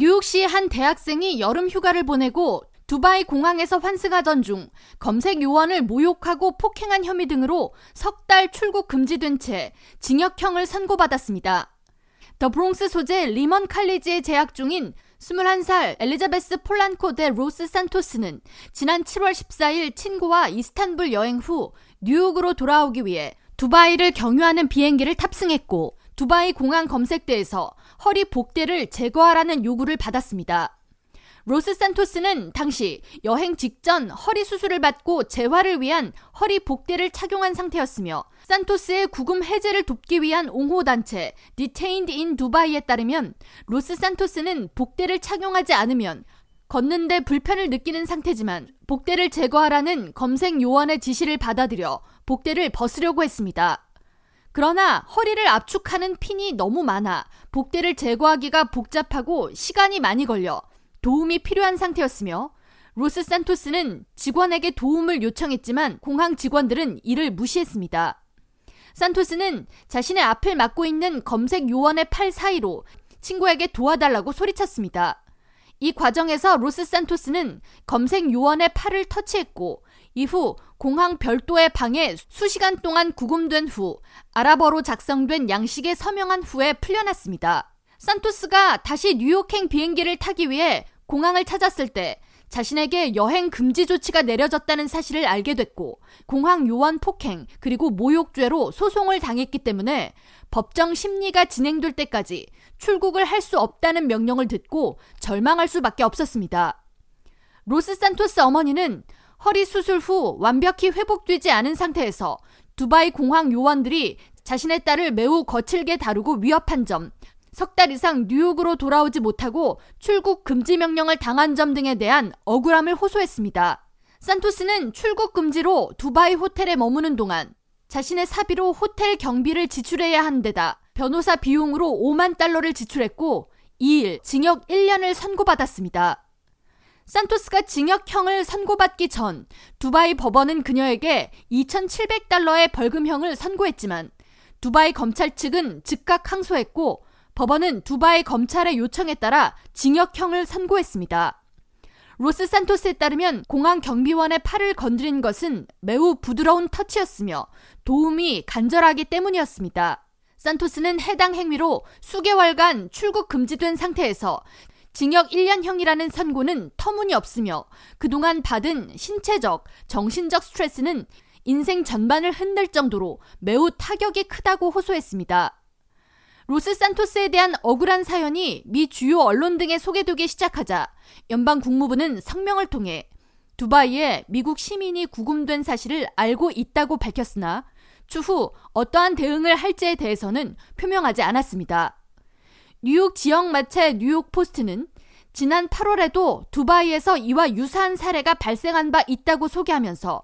뉴욕시 한 대학생이 여름 휴가를 보내고 두바이 공항에서 환승하던 중 검색 요원을 모욕하고 폭행한 혐의 등으로 석 달 출국 금지된 채 징역형을 선고받았습니다. 더 브롱스 소재 리먼 칼리지에 재학 중인 21살 엘리자베스 폴란코 데 로스 산토스는 지난 7월 14일 친구와 이스탄불 여행 후 뉴욕으로 돌아오기 위해 두바이를 경유하는 비행기를 탑승했고 두바이 공항 검색대에서 허리 복대를 제거하라는 요구를 받았습니다. 로스 산토스는 당시 여행 직전 허리 수술을 받고 재활을 위한 허리 복대를 착용한 상태였으며 산토스의 구금 해제를 돕기 위한 옹호단체 Detained in Dubai에 따르면 로스 산토스는 복대를 착용하지 않으면 걷는데 불편을 느끼는 상태지만 복대를 제거하라는 검색 요원의 지시를 받아들여 복대를 벗으려고 했습니다. 그러나 허리를 압축하는 핀이 너무 많아 복대를 제거하기가 복잡하고 시간이 많이 걸려 도움이 필요한 상태였으며 로스 산토스는 직원에게 도움을 요청했지만 공항 직원들은 이를 무시했습니다. 산토스는 자신의 앞을 막고 있는 검색 요원의 팔 사이로 친구에게 도와달라고 소리쳤습니다. 이 과정에서 로스 산토스는 검색 요원의 팔을 터치했고 이후 공항 별도의 방에 수시간 동안 구금된 후 아랍어로 작성된 양식에 서명한 후에 풀려났습니다. 산토스가 다시 뉴욕행 비행기를 타기 위해 공항을 찾았을 때 자신에게 여행 금지 조치가 내려졌다는 사실을 알게 됐고 공항 요원 폭행 그리고 모욕죄로 소송을 당했기 때문에 법정 심리가 진행될 때까지 출국을 할 수 없다는 명령을 듣고 절망할 수밖에 없었습니다. 로스 산토스 어머니는 허리 수술 후 완벽히 회복되지 않은 상태에서 두바이 공항 요원들이 자신의 딸을 매우 거칠게 다루고 위협한 점, 석 달 이상 뉴욕으로 돌아오지 못하고 출국 금지 명령을 당한 점 등에 대한 억울함을 호소했습니다. 산토스는 출국 금지로 두바이 호텔에 머무는 동안 자신의 사비로 호텔 경비를 지출해야 한 데다 변호사 비용으로 5만 달러를 지출했고 2일 징역 1년을 선고받았습니다. 산토스가 징역형을 선고받기 전 두바이 법원은 그녀에게 2,700달러의 벌금형을 선고했지만 두바이 검찰 측은 즉각 항소했고 법원은 두바이 검찰의 요청에 따라 징역형을 선고했습니다. 로스 산토스에 따르면 공항 경비원의 팔을 건드린 것은 매우 부드러운 터치였으며 도움이 간절하기 때문이었습니다. 산토스는 해당 행위로 수개월간 출국 금지된 상태에서 징역 1년형이라는 선고는 터무니없으며 그동안 받은 신체적, 정신적 스트레스는 인생 전반을 흔들 정도로 매우 타격이 크다고 호소했습니다. 로스 산토스에 대한 억울한 사연이 미 주요 언론 등에 소개되기 시작하자 연방 국무부는 성명을 통해 두바이에 미국 시민이 구금된 사실을 알고 있다고 밝혔으나 추후 어떠한 대응을 할지에 대해서는 표명하지 않았습니다. 뉴욕 지역 마체 뉴욕 포스트는 지난 8월에도 두바이에서 이와 유사한 사례가 발생한 바 있다고 소개하면서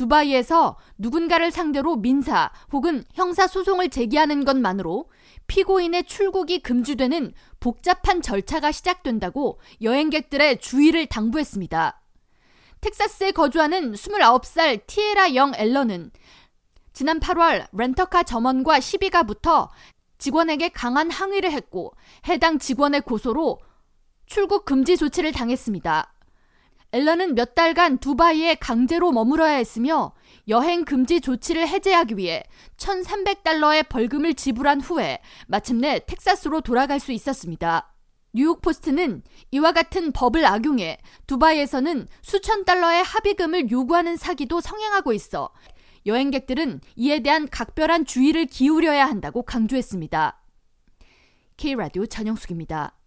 두바이에서 누군가를 상대로 민사 혹은 형사 소송을 제기하는 것만으로 피고인의 출국이 금지되는 복잡한 절차가 시작된다고 여행객들의 주의를 당부했습니다. 텍사스에 거주하는 29살 티에라 영 앨런은 지난 8월 렌터카 점원과 시비가 붙어 직원에게 강한 항의를 했고 해당 직원의 고소로 출국 금지 조치를 당했습니다. 앨런은 몇 달간 두바이에 강제로 머물어야 했으며 여행 금지 조치를 해제하기 위해 1,300달러의 벌금을 지불한 후에 마침내 텍사스로 돌아갈 수 있었습니다. 뉴욕 포스트는 이와 같은 법을 악용해 두바이에서는 수천 달러의 합의금을 요구하는 사기도 성행하고 있어 여행객들은 이에 대한 각별한 주의를 기울여야 한다고 강조했습니다. K라디오 전영숙입니다.